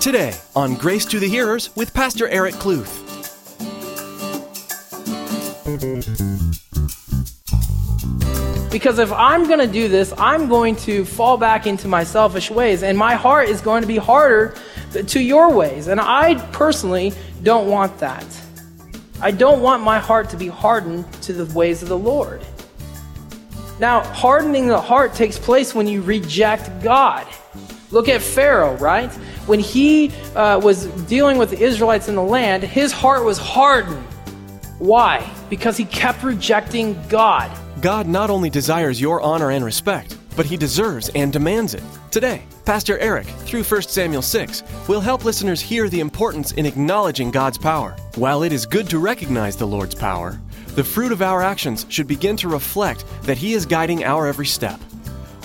Today on Grace to the Hearers with Pastor Eric Kluth. Because if I'm going to do this, I'm going to fall back into my selfish ways, and my heart is going to be harder to your ways. And I personally don't want that. I don't want my heart to be hardened to the ways of the Lord. Now, hardening the heart takes place when you reject God. Look at Pharaoh, right? When he uh, was dealing with the Israelites in the land, his heart was hardened. Why? Because he kept rejecting God. God not only desires your honor and respect, but he deserves and demands it. Today, Pastor Eric, through 1 Samuel 6, will help listeners hear the importance in acknowledging God's power. While it is good to recognize the Lord's power, the fruit of our actions should begin to reflect that he is guiding our every step.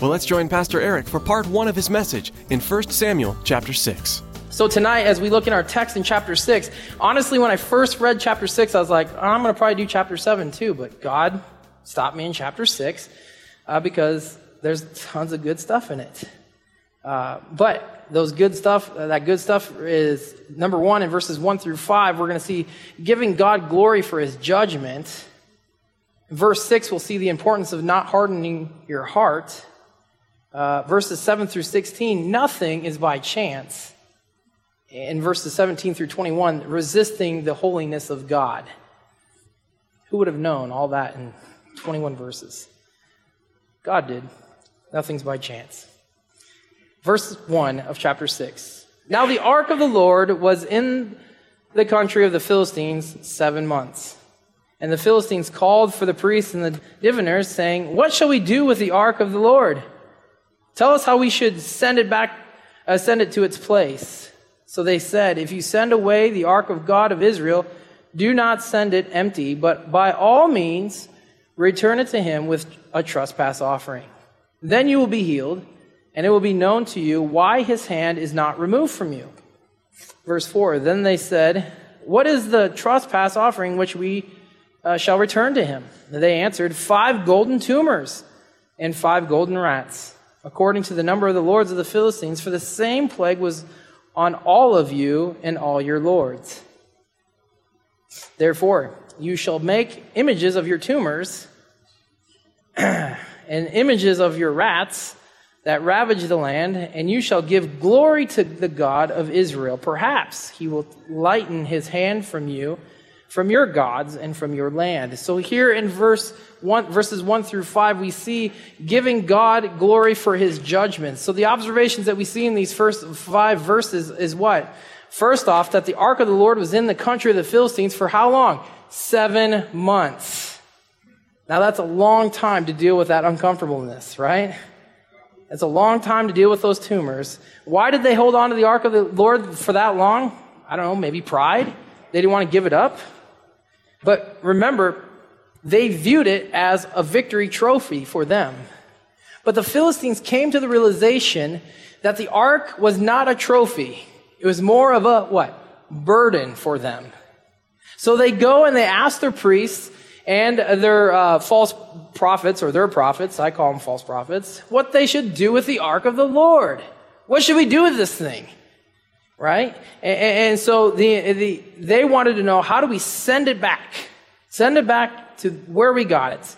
Well, let's join Pastor Eric for part 1 of his message in 1 Samuel chapter 6. So tonight, as we look in our text in chapter 6, honestly, when I first read chapter 6, I was like, I'm going to probably do chapter 7 too, but God stopped me in chapter 6 uh, because there's tons of good stuff in it. Uh, but those good stuff, uh, that good stuff is number one in verses 1 through 5, we're going to see giving God glory for his judgment. Verse 6, we'll see the importance of not hardening your heart. Uh, verses 7 through 16, nothing is by chance in verses 17 through 21, resisting the holiness of God. Who would have known all that in 21 verses? God did. Nothing's by chance. Verse 1 of chapter 6. Now the ark of the Lord was in the country of the Philistines seven months. And the Philistines called for the priests and the diviners, saying, What shall we do with the ark of the Lord? Tell us how we should send it back, uh, send it to its place. So they said, If you send away the ark of God of Israel, do not send it empty, but by all means return it to him with a trespass offering. Then you will be healed, and it will be known to you why his hand is not removed from you. Verse 4 Then they said, What is the trespass offering which we uh, shall return to him? They answered, Five golden tumors and five golden rats, according to the number of the lords of the Philistines, for the same plague was on all of you and all your lords. Therefore, you shall make images of your tumors and images of your rats that ravage the land, and you shall give glory to the God of Israel. Perhaps he will lighten his hand from you from your gods and from your land. So here in verse 1, verses 1 through 5, we see giving God glory for his judgments. So the observations that we see in these first five verses is what? First off, that the ark of the Lord was in the country of the Philistines for how long? Seven months. Now that's a long time to deal with that uncomfortableness, right? It's a long time to deal with those tumors. Why did they hold on to the ark of the Lord for that long? I don't know, maybe pride? They didn't want to give it up? But remember, they viewed it as a victory trophy for them. But the Philistines came to the realization that the ark was not a trophy. It was more of a, what? Burden for them. So they go and they ask their priests and their uh, false prophets, or their prophets, I call them false prophets, what they should do with the ark of the Lord. What should we do with this thing? right? And, and so the, the, they wanted to know how do we send it back? Send it back to where we got it.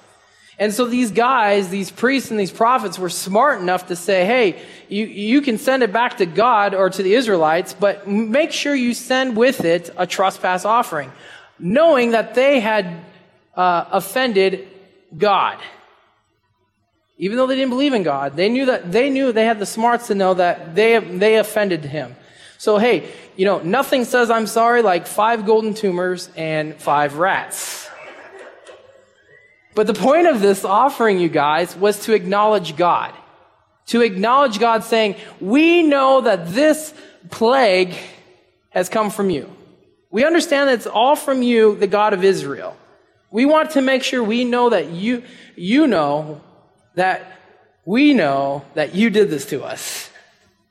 And so these guys, these priests and these prophets were smart enough to say, hey, you, you can send it back to God or to the Israelites, but make sure you send with it a trespass offering, knowing that they had uh, offended God. Even though they didn't believe in God, they knew that they knew they had the smarts to know that they, they offended him. So, hey, you know, nothing says I'm sorry like five golden tumors and five rats. But the point of this offering, you guys, was to acknowledge God. To acknowledge God saying, we know that this plague has come from you. We understand that it's all from you, the God of Israel. We want to make sure we know that you, you know that we know that you did this to us.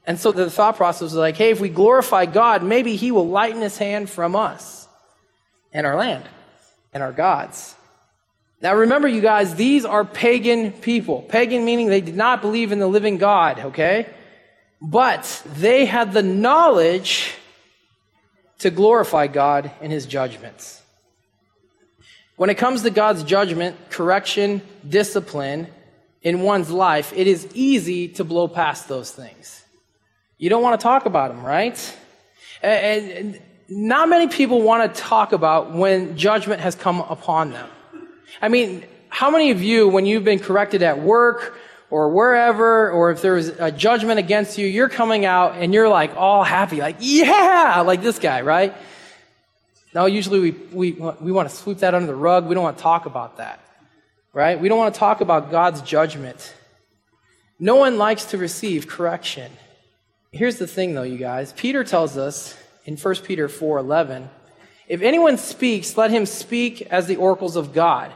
And so the thought process was like, hey, if we glorify God, maybe He will lighten His hand from us and our land and our gods. Now remember, you guys, these are pagan people. Pagan meaning they did not believe in the living God, okay? but they had the knowledge to glorify God in his judgments. When it comes to God's judgment, correction, discipline in one's life, it is easy to blow past those things. You don't want to talk about them, right? And not many people want to talk about when judgment has come upon them. I mean, how many of you, when you've been corrected at work or wherever, or if there's a judgment against you, you're coming out and you're like all happy, like, yeah, like this guy, right? No, usually we, we, we want to sweep that under the rug. We don't want to talk about that, right? We don't want to talk about God's judgment. No one likes to receive correction. Here's the thing, though, you guys. Peter tells us in 1 Peter 4:11, "If anyone speaks, let him speak as the oracles of God.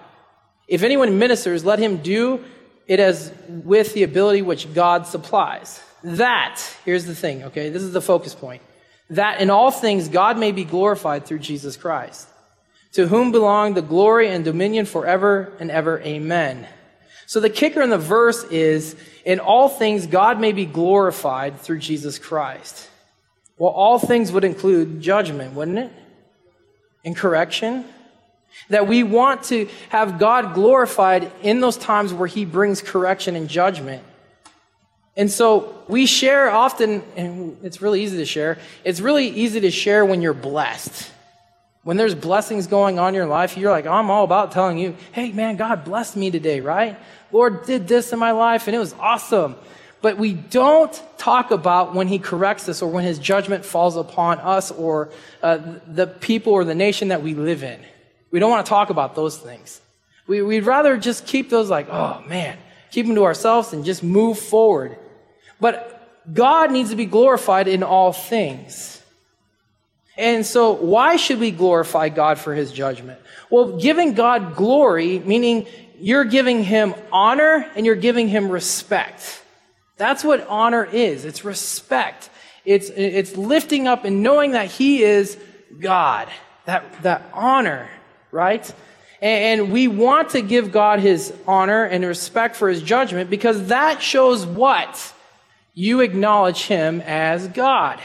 If anyone ministers, let him do it as with the ability which God supplies." That, here's the thing, okay? This is the focus point that in all things God may be glorified through Jesus Christ, to whom belong the glory and dominion forever and ever. Amen. So the kicker in the verse is, in all things God may be glorified through Jesus Christ. Well, all things would include judgment, wouldn't it? And correction. That we want to have God glorified in those times where He brings correction and judgment. And so we share often, and it's really easy to share. It's really easy to share when you're blessed. When there's blessings going on in your life, you're like, I'm all about telling you, hey man, God blessed me today, right? Lord did this in my life and it was awesome. But we don't talk about when he corrects us or when his judgment falls upon us or uh, the people or the nation that we live in. We don't want to talk about those things. We, we'd rather just keep those like, oh man, keep them to ourselves and just move forward. But God needs to be glorified in all things. And so, why should we glorify God for his judgment? Well, giving God glory, meaning you're giving him honor and you're giving him respect. That's what honor is. It's respect. It's, it's lifting up and knowing that he is God. That, that honor, right? And, we want to give God his honor and respect for his judgment because that shows what? you acknowledge him as God.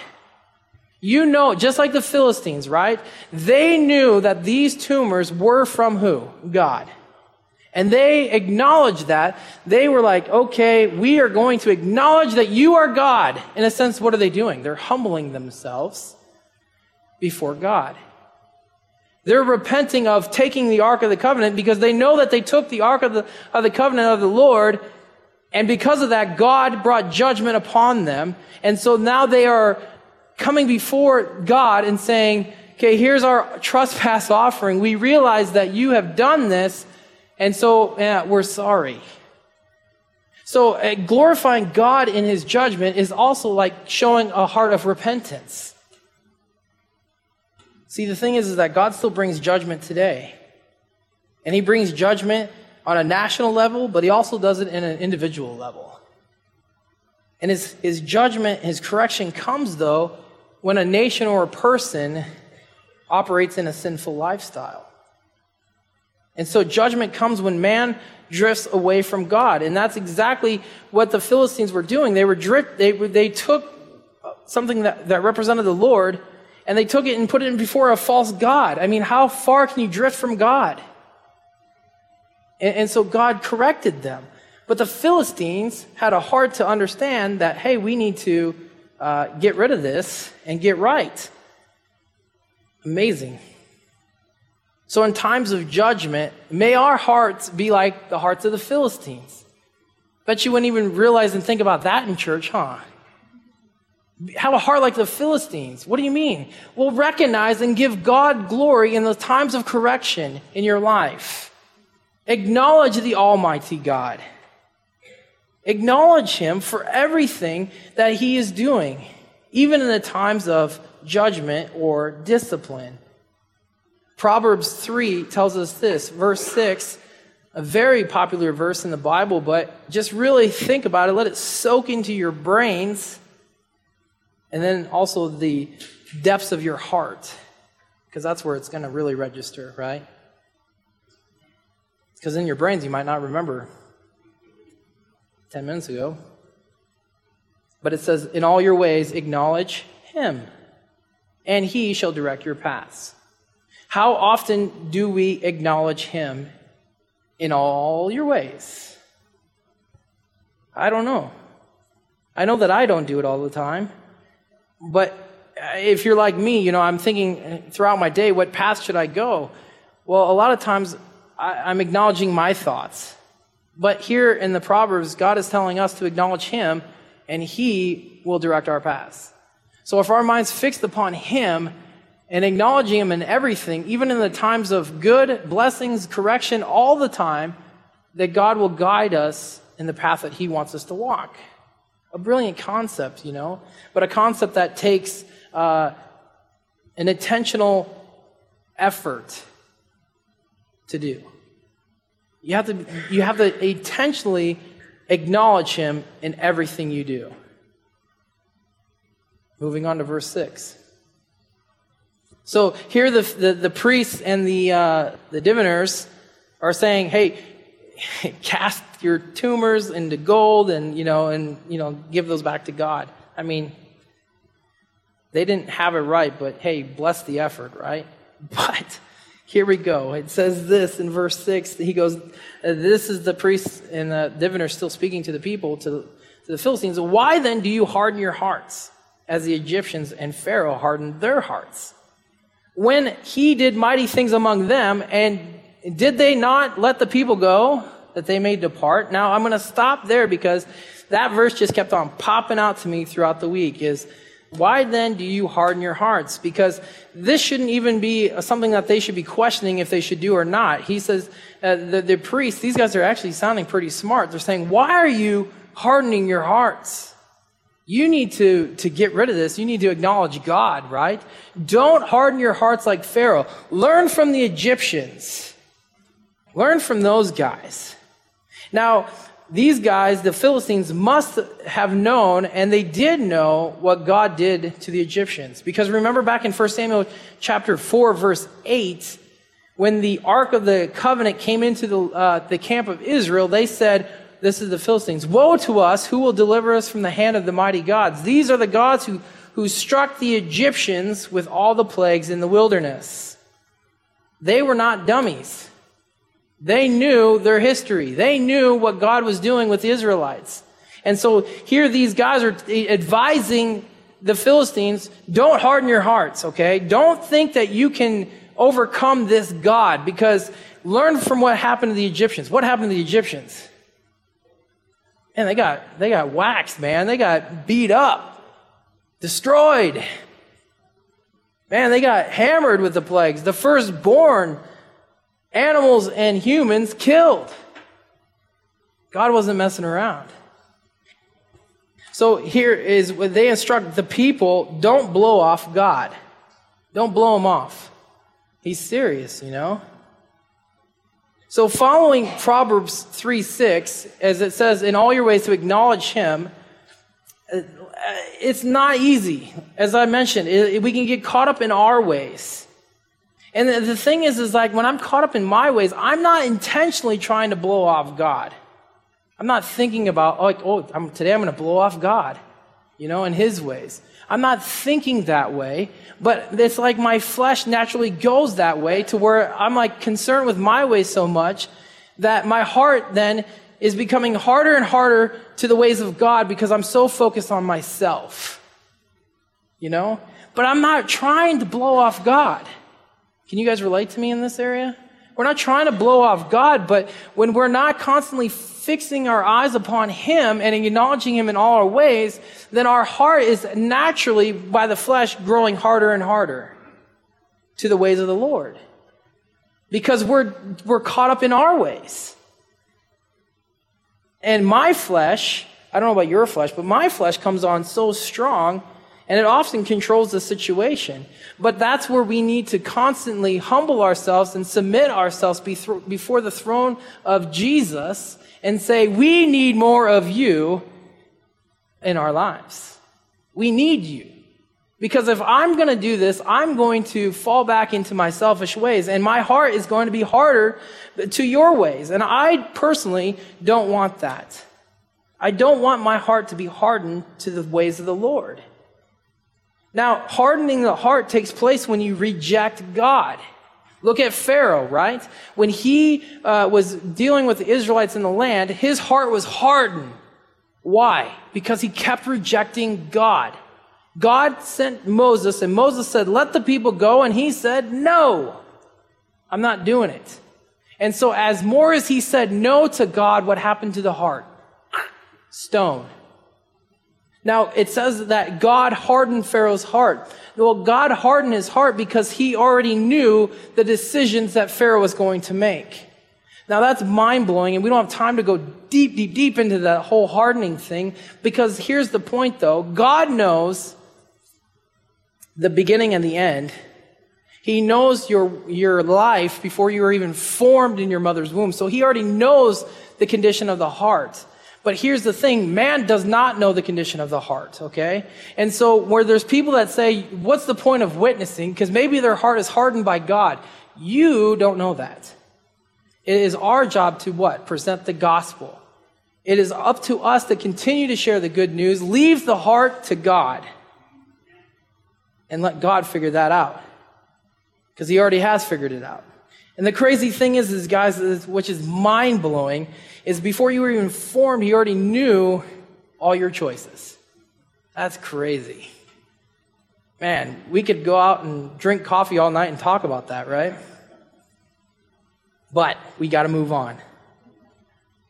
You know, just like the Philistines, right? They knew that these tumors were from who? God. And they acknowledged that. They were like, okay, we are going to acknowledge that you are God. In a sense, what are they doing? They're humbling themselves before God. They're repenting of taking the Ark of the Covenant because they know that they took the Ark of the, of the Covenant of the Lord and because of that, God brought judgment upon them. And so now they are coming before God and saying, okay, here's our trespass offering. We realize that you have done this. And so yeah, we're sorry. So uh, glorifying God in his judgment is also like showing a heart of repentance. See, the thing is, is that God still brings judgment today. And he brings judgment on a national level, but he also does it in an individual level. And his, his judgment, his correction comes, though, when a nation or a person operates in a sinful lifestyle. And so judgment comes when man drifts away from God. And that's exactly what the Philistines were doing. They were drift, they, they took something that, that represented the Lord and they took it and put it before a false God. I mean, how far can you drift from God? And, and so God corrected them. But the Philistines had a heart to understand that, hey, we need to uh, get rid of this and get right. Amazing. So, in times of judgment, may our hearts be like the hearts of the Philistines. Bet you wouldn't even realize and think about that in church, huh? Have a heart like the Philistines. What do you mean? Well, recognize and give God glory in the times of correction in your life. Acknowledge the Almighty God. Acknowledge Him for everything that He is doing, even in the times of judgment or discipline. Proverbs 3 tells us this, verse 6, a very popular verse in the Bible, but just really think about it, let it soak into your brains, and then also the depths of your heart, because that's where it's going to really register, right? Because in your brains, you might not remember 10 minutes ago. But it says, In all your ways, acknowledge him, and he shall direct your paths. How often do we acknowledge him in all your ways? I don't know. I know that I don't do it all the time. But uh, if you're like me, you know, I'm thinking throughout my day, what path should I go? Well, a lot of times I, am acknowledging my thoughts. But here in the Proverbs, God is telling us to acknowledge Him, and He will direct our paths. So if our mind's fixed upon Him and acknowledging Him in everything, even in the times of good, blessings, correction, all the time, that God will guide us in the path that He wants us to walk. A brilliant concept, you know, but a concept that takes uh, an intentional effort to do. You have to, you have to intentionally acknowledge him in everything you do. Moving on to verse 6. So here the, the, the priests and the, uh, the diviners are saying, hey, cast your tumors into gold and, you know, and, you know, give those back to God. I mean, they didn't have it right, but hey, bless the effort, right? But here we go. It says this in verse 6. He goes, This is the priest and the diviner still speaking to the people, to, to the Philistines. Why then do you harden your hearts as the Egyptians and Pharaoh hardened their hearts? When he did mighty things among them, and did they not let the people go that they may depart? Now I'm going to stop there because that verse just kept on popping out to me throughout the week is why then do you harden your hearts? Because this shouldn't even be something that they should be questioning if they should do or not. He says, uh, the, the priests, these guys are actually sounding pretty smart. They're saying, why are you hardening your hearts? You need to, to get rid of this. You need to acknowledge God, right? Don't harden your hearts like Pharaoh. Learn from the Egyptians. Learn from those guys. Now, these guys, the Philistines, must have known, and they did know what God did to the Egyptians. Because remember back in 1 Samuel chapter 4, verse 8, when the Ark of the Covenant came into the, uh, the camp of Israel, they said, This is the Philistines, Woe to us, who will deliver us from the hand of the mighty gods? These are the gods who, who struck the Egyptians with all the plagues in the wilderness. They were not dummies. They knew their history. They knew what God was doing with the Israelites. And so here these guys are advising the Philistines, don't harden your hearts, okay? Don't think that you can overcome this God because learn from what happened to the Egyptians. What happened to the Egyptians? And they got they got waxed, man. They got beat up, destroyed. Man, they got hammered with the plagues. The firstborn animals and humans killed. God wasn't messing around. So here is what they instruct the people don't blow off God. Don't blow him off. He's serious, you know? So following Proverbs 3 6, as it says, in all your ways to acknowledge him, uh, it's not easy. As I mentioned, we can get caught up in our ways. And the, the thing is, is like when I'm caught up in my ways, I'm not intentionally trying to blow off God. I'm not thinking about, like, oh, I'm, today I'm going to blow off God, you know, in His ways. I'm not thinking that way, but it's like my flesh naturally goes that way to where I'm like concerned with my ways so much that my heart then is becoming harder and harder to the ways of God because I'm so focused on myself. You know? But I'm not trying to blow off God. Can you guys relate to me in this area? We're not trying to blow off God, but when we're not constantly fixing our eyes upon Him and acknowledging Him in all our ways, then our heart is naturally, by the flesh, growing harder and harder to the ways of the Lord. Because we're, we're caught up in our ways. And my flesh, I don't know about your flesh, but my flesh comes on so strong and it often controls the situation. But that's where we need to constantly humble ourselves and submit ourselves before the throne of Jesus and say, We need more of you in our lives. We need you. Because if I'm going to do this, I'm going to fall back into my selfish ways, and my heart is going to be harder to your ways. And I personally don't want that. I don't want my heart to be hardened to the ways of the Lord. Now, hardening the heart takes place when you reject God. Look at Pharaoh, right? When he uh, was dealing with the Israelites in the land, his heart was hardened. Why? Because he kept rejecting God. God sent Moses, and Moses said, Let the people go. And he said, No, I'm not doing it. And so, as more as he said no to God, what happened to the heart? Stone. Now, it says that God hardened Pharaoh's heart. Well, God hardened his heart because he already knew the decisions that Pharaoh was going to make. Now, that's mind blowing, and we don't have time to go deep, deep, deep into that whole hardening thing because here's the point though God knows the beginning and the end. He knows your, your life before you were even formed in your mother's womb. So he already knows the condition of the heart. But here's the thing man does not know the condition of the heart, okay? And so, where there's people that say, What's the point of witnessing? Because maybe their heart is hardened by God. You don't know that. It is our job to what? Present the gospel. It is up to us to continue to share the good news, leave the heart to God, and let God figure that out. Because He already has figured it out. And the crazy thing is, is guys, which is mind blowing, is before you were even formed, he already knew all your choices. That's crazy. Man, we could go out and drink coffee all night and talk about that, right? But we got to move on.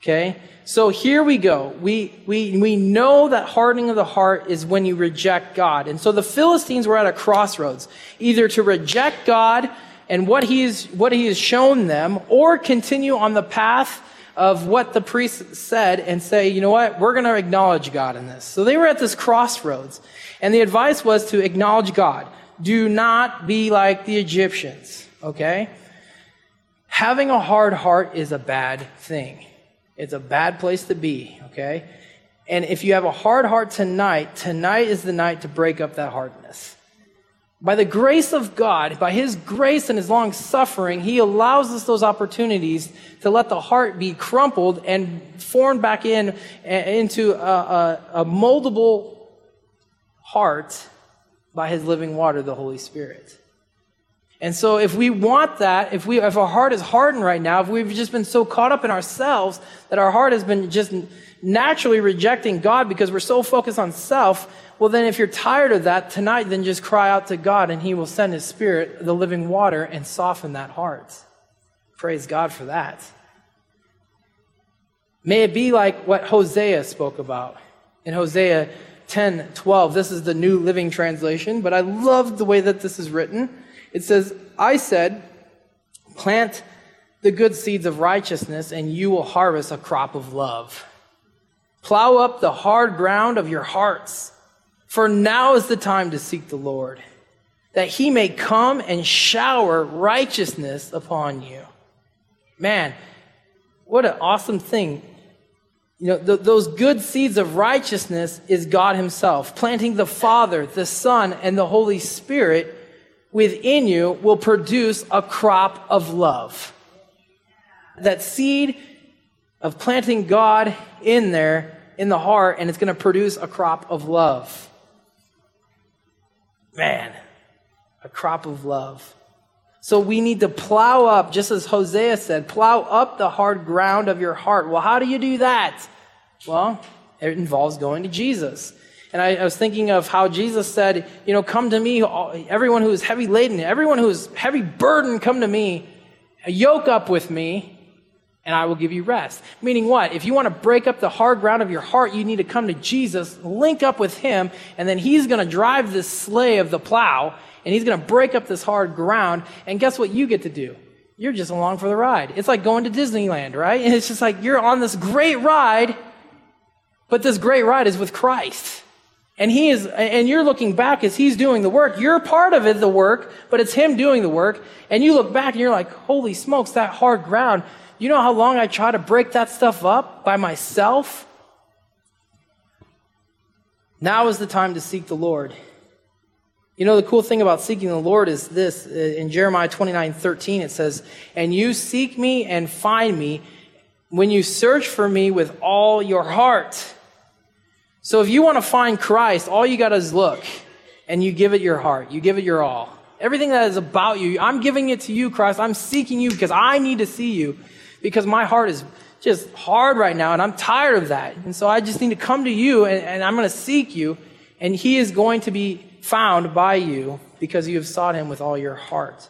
Okay? So here we go. We, we, we know that hardening of the heart is when you reject God. And so the Philistines were at a crossroads either to reject God and what he, is, what he has shown them or continue on the path of what the priest said and say, you know what, we're going to acknowledge God in this. So they were at this crossroads, and the advice was to acknowledge God. Do not be like the Egyptians, okay? Having a hard heart is a bad thing. It's a bad place to be, okay? And if you have a hard heart tonight, tonight is the night to break up that hardness. By the grace of God, by His grace and His long suffering, He allows us those opportunities to let the heart be crumpled and formed back in into a, a, a moldable heart by His living water, the Holy Spirit. And so if we want that, if we if our heart is hardened right now, if we've just been so caught up in ourselves that our heart has been just naturally rejecting God because we're so focused on self, well, then, if you're tired of that tonight, then just cry out to God and He will send His Spirit, the living water, and soften that heart. Praise God for that. May it be like what Hosea spoke about in Hosea 10 12. This is the New Living Translation, but I love the way that this is written. It says, I said, plant the good seeds of righteousness, and you will harvest a crop of love. Plow up the hard ground of your hearts for now is the time to seek the Lord, that he may come and shower righteousness upon you. Man, what an awesome thing. You know, th- those good seeds of righteousness is God himself. Planting the Father, the Son, and the Holy Spirit within you will produce a crop of love. That seed of planting God in there, in the heart, and it's going to produce a crop of love. Man, a crop of love. So we need to plow up, just as Hosea said, plow up the hard ground of your heart. Well, how do you do that? Well, it involves going to Jesus. And I, I, was thinking of how Jesus said, you know, come to me, everyone who is heavy laden, everyone who is heavy burdened, come to me, yoke up with me, and I will give you rest. Meaning what? If you want to break up the hard ground of your heart, you need to come to Jesus, link up with Him, and then He's going to drive this sleigh of the plow, and He's going to break up this hard ground. And guess what you get to do? You're just along for the ride. It's like going to Disneyland, right? And it's just like you're on this great ride, but this great ride is with Christ. And he is, and you're looking back as he's doing the work. You're part of it, the work, but it's him doing the work. And you look back and you're like, holy smokes, that hard ground you know how long I try to break that stuff up by myself? Now is the time to seek the Lord. You know, the cool thing about seeking the Lord is this. Uh, in Jeremiah 29 13, it says, And you seek me and find me when you search for me with all your heart. So if you want to find Christ, all you got to is look and you give it your heart. You give it your all. Everything that is about you, I'm giving it to you, Christ. I'm seeking you because I need to see you because my heart is just hard right now and I'm tired of that. And so I just need to come to you and, and I'm going to seek you and he is going to be found by you because you have sought him with all your heart.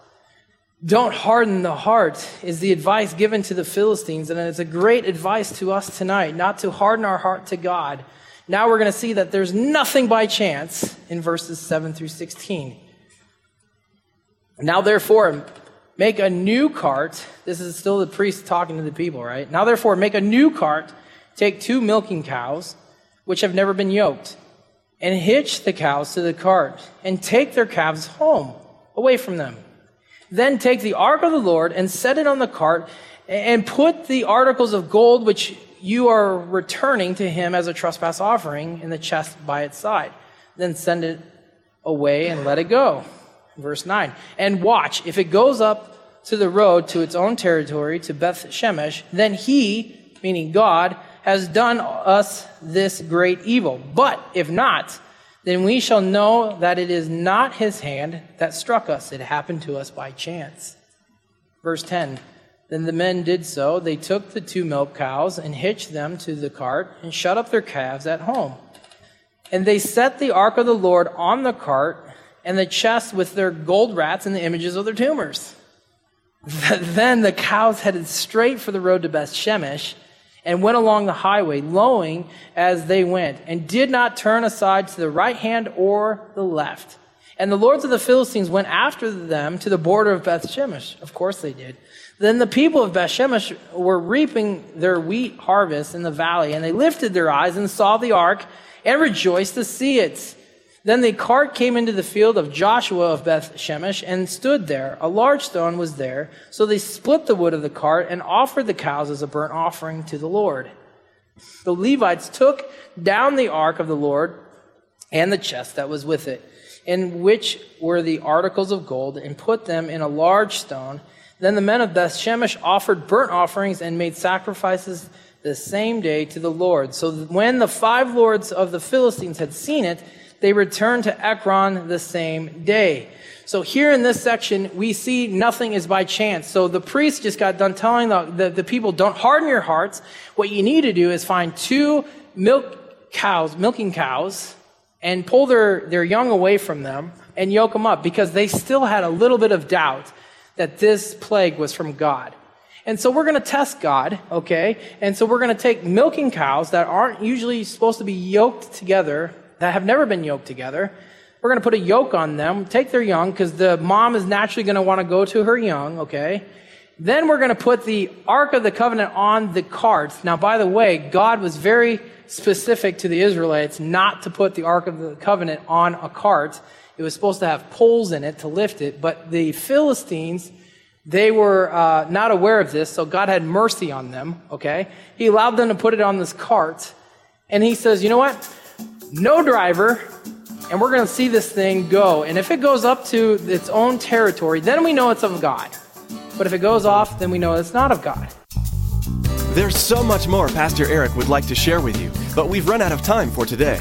Don't harden the heart is the advice given to the Philistines, and it's a great advice to us tonight, not to harden our heart to God. Now we're going to see that there's nothing by chance in verses 7 through 16. Now, therefore, make a new cart. This is still the priest talking to the people, right? Now, therefore, make a new cart. Take two milking cows, which have never been yoked, and hitch the cows to the cart, and take their calves home, away from them. Then take the ark of the Lord and set it on the cart, and put the articles of gold which you are returning to him as a trespass offering in the chest by its side. Then send it away and let it go. Verse 9. And watch, if it goes up to the road to its own territory, to Beth Shemesh, then he, meaning God, has done us this great evil. But if not, then we shall know that it is not his hand that struck us. It happened to us by chance. Verse 10. Then the men did so. They took the two milk cows and hitched them to the cart and shut up their calves at home. And they set the ark of the Lord on the cart and the chest with their gold rats and the images of their tumors. then the cows headed straight for the road to Beth Shemesh and went along the highway, lowing as they went, and did not turn aside to the right hand or the left. And the lords of the Philistines went after them to the border of Beth Shemesh. Of course they did. Then the people of Beth Shemesh were reaping their wheat harvest in the valley, and they lifted their eyes and saw the ark and rejoiced to see it. Then the cart came into the field of Joshua of Beth Shemesh and stood there. A large stone was there. So they split the wood of the cart and offered the cows as a burnt offering to the Lord. The Levites took down the ark of the Lord and the chest that was with it, in which were the articles of gold, and put them in a large stone. Then the men of Beth Shemesh offered burnt offerings and made sacrifices the same day to the Lord. So when the five lords of the Philistines had seen it, they returned to Ekron the same day. So here in this section, we see nothing is by chance. So the priest just got done telling the, the, the, people, don't harden your hearts. What you need to do is find two milk cows, milking cows, and pull their, their young away from them and yoke them up because they still had a little bit of doubt that this plague was from God. And so we're going to test God, okay? And so we're going to take milking cows that aren't usually supposed to be yoked together that have never been yoked together. We're going to put a yoke on them, take their young, because the mom is naturally going to want to go to her young, okay? Then we're going to put the Ark of the Covenant on the carts. Now, by the way, God was very specific to the Israelites not to put the Ark of the Covenant on a cart. It was supposed to have poles in it to lift it, but the Philistines, they were uh, not aware of this, so God had mercy on them, okay? He allowed them to put it on this cart, and he says, you know what? No driver, and we're going to see this thing go. And if it goes up to its own territory, then we know it's of God. But if it goes off, then we know it's not of God. There's so much more Pastor Eric would like to share with you, but we've run out of time for today.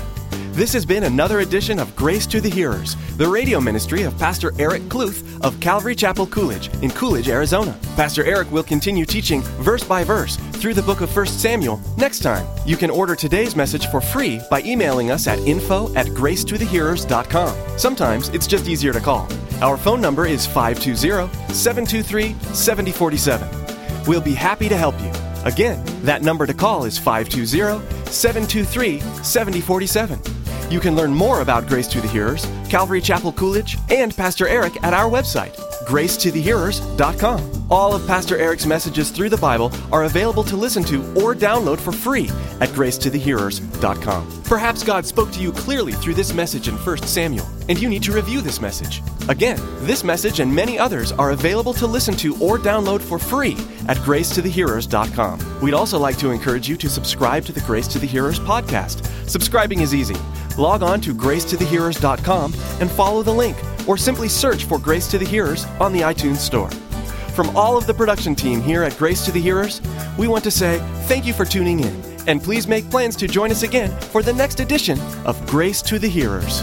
This has been another edition of Grace to the Hearers, the radio ministry of Pastor Eric Kluth of Calvary Chapel Coolidge in Coolidge, Arizona. Pastor Eric will continue teaching verse by verse through the book of 1 Samuel next time. You can order today's message for free by emailing us at info at gracetothehearers.com. Sometimes it's just easier to call. Our phone number is 520 723 7047. We'll be happy to help you. Again, that number to call is 520 723 7047. You can learn more about Grace to the Hearers, Calvary Chapel Coolidge, and Pastor Eric at our website, gracetothehearers.com. All of Pastor Eric's messages through the Bible are available to listen to or download for free at gracetothehearers.com. Perhaps God spoke to you clearly through this message in 1 Samuel, and you need to review this message. Again, this message and many others are available to listen to or download for free at gracetothehearers.com. We'd also like to encourage you to subscribe to the Grace to the Hearers podcast. Subscribing is easy log on to gracetothehearers.com and follow the link, or simply search for Grace to the Hearers on the iTunes Store. From all of the production team here at Grace to the Hearers, we want to say thank you for tuning in And please make plans to join us again for the next edition of Grace to the Hearers.